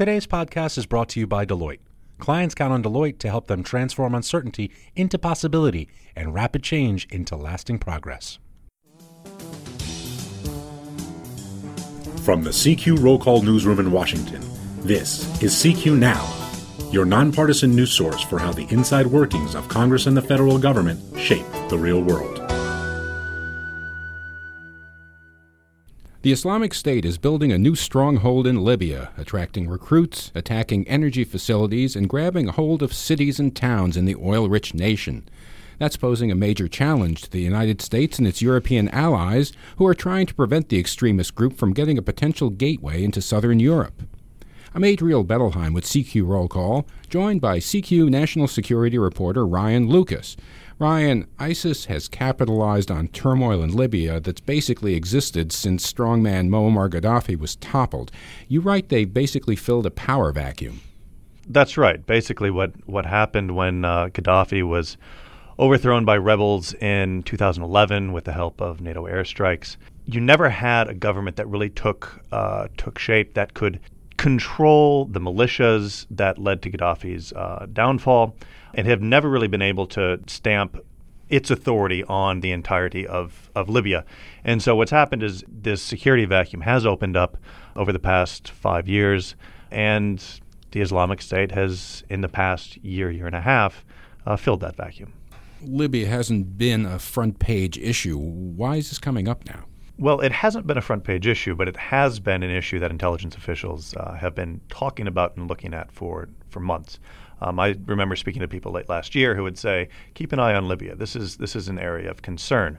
Today's podcast is brought to you by Deloitte. Clients count on Deloitte to help them transform uncertainty into possibility and rapid change into lasting progress. From the CQ Roll Call Newsroom in Washington, this is CQ Now, your nonpartisan news source for how the inside workings of Congress and the federal government shape the real world. The Islamic State is building a new stronghold in Libya, attracting recruits, attacking energy facilities, and grabbing hold of cities and towns in the oil rich nation. That's posing a major challenge to the United States and its European allies, who are trying to prevent the extremist group from getting a potential gateway into southern Europe. I'm Adriel Bettelheim with CQ Roll Call, joined by CQ National Security reporter Ryan Lucas. Ryan, ISIS has capitalized on turmoil in Libya that's basically existed since strongman Muammar Gaddafi was toppled. You write they basically filled a power vacuum. That's right. Basically, what, what happened when uh, Gaddafi was overthrown by rebels in 2011 with the help of NATO airstrikes, you never had a government that really took uh, took shape that could control the militias that led to Gaddafi's uh, downfall and have never really been able to stamp its authority on the entirety of, of Libya. And so what's happened is this security vacuum has opened up over the past five years, and the Islamic State has, in the past year, year and a half, uh, filled that vacuum. Libya hasn't been a front page issue. Why is this coming up now? Well, it hasn't been a front page issue, but it has been an issue that intelligence officials uh, have been talking about and looking at for, for months. Um, I remember speaking to people late last year who would say, "Keep an eye on Libya. This is this is an area of concern."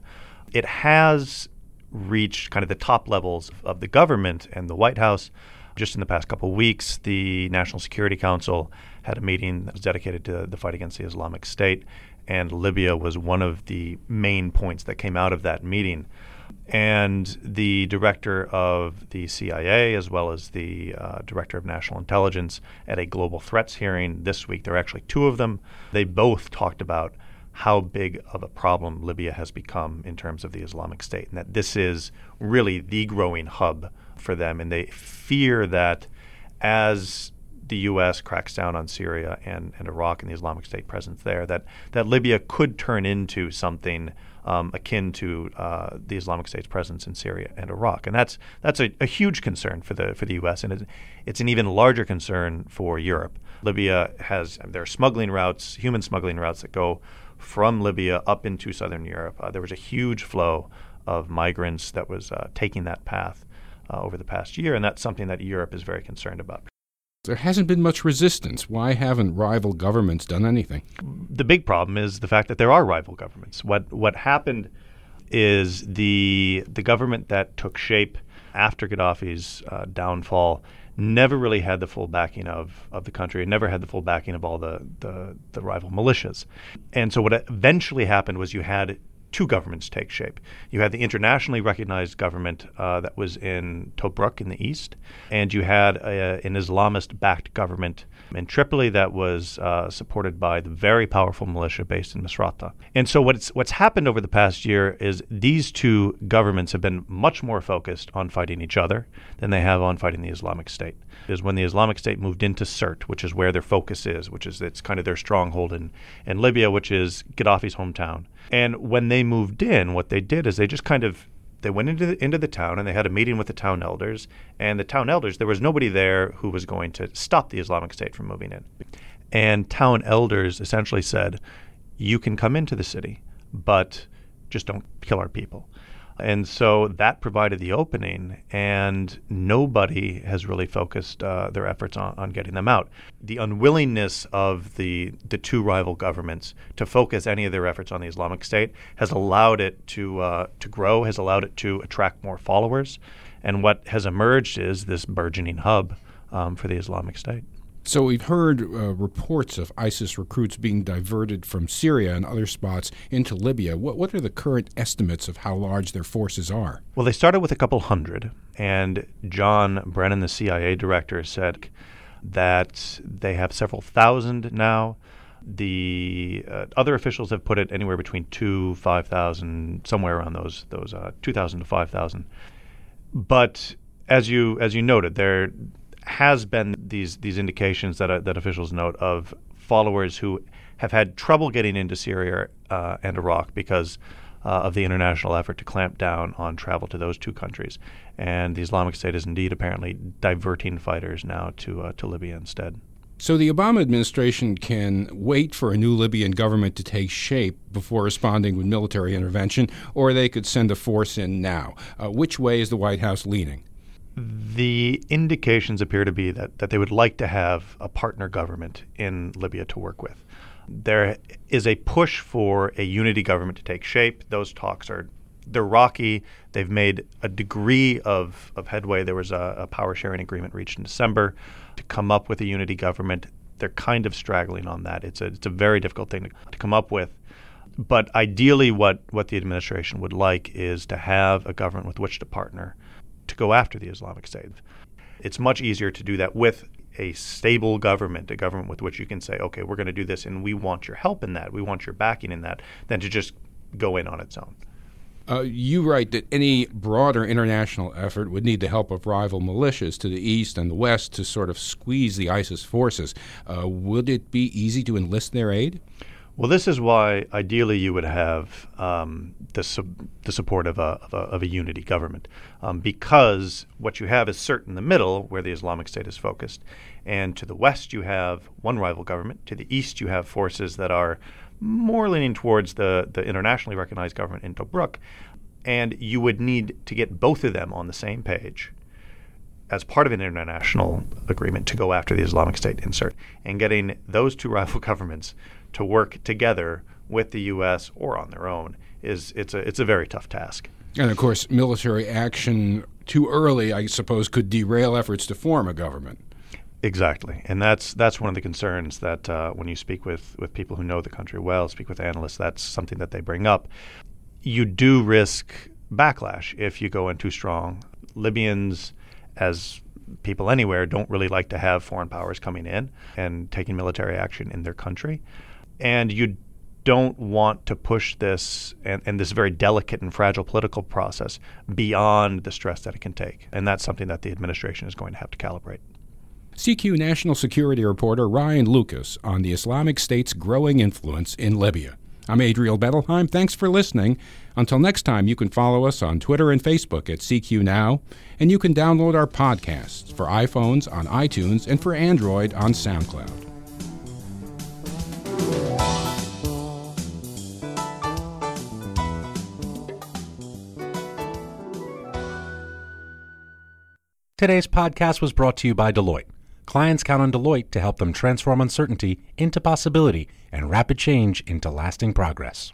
It has reached kind of the top levels of the government and the White House. Just in the past couple of weeks, the National Security Council had a meeting that was dedicated to the fight against the Islamic State, and Libya was one of the main points that came out of that meeting and the director of the CIA, as well as the uh, director of national intelligence, at a global threats hearing this week. There are actually two of them. They both talked about how big of a problem Libya has become in terms of the Islamic State, and that this is really the growing hub for them. And they fear that as the U.S. cracks down on Syria and, and Iraq and the Islamic State presence there, that, that Libya could turn into something um, akin to uh, the Islamic State's presence in Syria and Iraq, and that's that's a, a huge concern for the for the U.S. and it's an even larger concern for Europe. Libya has there are smuggling routes, human smuggling routes that go from Libya up into southern Europe. Uh, there was a huge flow of migrants that was uh, taking that path uh, over the past year, and that's something that Europe is very concerned about. There hasn't been much resistance. Why haven't rival governments done anything? The big problem is the fact that there are rival governments. What what happened is the the government that took shape after Gaddafi's uh, downfall never really had the full backing of, of the country. It never had the full backing of all the, the, the rival militias. And so what eventually happened was you had two governments take shape. You had the internationally recognized government uh, that was in Tobruk in the east, and you had a, an Islamist backed government in Tripoli that was uh, supported by the very powerful militia based in Misrata. And so what's, what's happened over the past year is these two governments have been much more focused on fighting each other than they have on fighting the Islamic State. Is when the Islamic State moved into Sirte, which is where their focus is, which is it's kind of their stronghold in, in Libya, which is Gaddafi's hometown. And when they moved in, what they did is they just kind of they went into the, into the town and they had a meeting with the town elders. And the town elders, there was nobody there who was going to stop the Islamic State from moving in. And town elders essentially said, "You can come into the city, but just don't kill our people." And so that provided the opening, and nobody has really focused uh, their efforts on, on getting them out. The unwillingness of the, the two rival governments to focus any of their efforts on the Islamic State has allowed it to, uh, to grow, has allowed it to attract more followers. And what has emerged is this burgeoning hub um, for the Islamic State. So we've heard uh, reports of ISIS recruits being diverted from Syria and other spots into Libya. What, what are the current estimates of how large their forces are? Well, they started with a couple hundred, and John Brennan, the CIA director, said that they have several thousand now. The uh, other officials have put it anywhere between two, five thousand, somewhere around those those uh, two thousand to five thousand. But as you as you noted, they're has been these these indications that uh, that officials note of followers who have had trouble getting into Syria uh, and Iraq because uh, of the international effort to clamp down on travel to those two countries. And the Islamic State is indeed apparently diverting fighters now to uh, to Libya instead. So the Obama administration can wait for a new Libyan government to take shape before responding with military intervention, or they could send a force in now. Uh, which way is the White House leaning? The indications appear to be that, that they would like to have a partner government in Libya to work with. There is a push for a unity government to take shape. Those talks are they're rocky. They've made a degree of, of headway. There was a, a power sharing agreement reached in December to come up with a unity government. They're kind of straggling on that. It's a it's a very difficult thing to, to come up with. But ideally, what, what the administration would like is to have a government with which to partner to go after the Islamic State. It's much easier to do that with a stable government, a government with which you can say, okay, we're going to do this and we want your help in that, we want your backing in that, than to just go in on its own. Uh, you write that any broader international effort would need the help of rival militias to the east and the west to sort of squeeze the ISIS forces. Uh, would it be easy to enlist their aid? Well, this is why ideally you would have um, the, the support of a, of a, of a unity government, um, because what you have is certain in the middle, where the Islamic State is focused, and to the west you have one rival government. To the east you have forces that are more leaning towards the, the internationally recognized government in Tobruk. And you would need to get both of them on the same page as part of an international agreement to go after the Islamic State in Sirte. And getting those two rival governments to work together with the U.S. or on their own is it's a it's a very tough task. And of course, military action too early, I suppose, could derail efforts to form a government. Exactly, and that's that's one of the concerns that uh, when you speak with with people who know the country well, speak with analysts, that's something that they bring up. You do risk backlash if you go in too strong. Libyans, as people anywhere, don't really like to have foreign powers coming in and taking military action in their country, and you don't want to push this and, and, this very delicate and fragile political process beyond the stress that it can take. And that's something that the administration is going to have to calibrate. CQ national security reporter Ryan Lucas on the Islamic State's growing influence in Libya. I'm Adriel Bettelheim. Thanks for listening. Until next time, you can follow us on Twitter and Facebook at CQ Now, and you can download our podcasts for iPhones on iTunes and for Android on SoundCloud. Today's podcast was brought to you by Deloitte. Clients count on Deloitte to help them transform uncertainty into possibility and rapid change into lasting progress.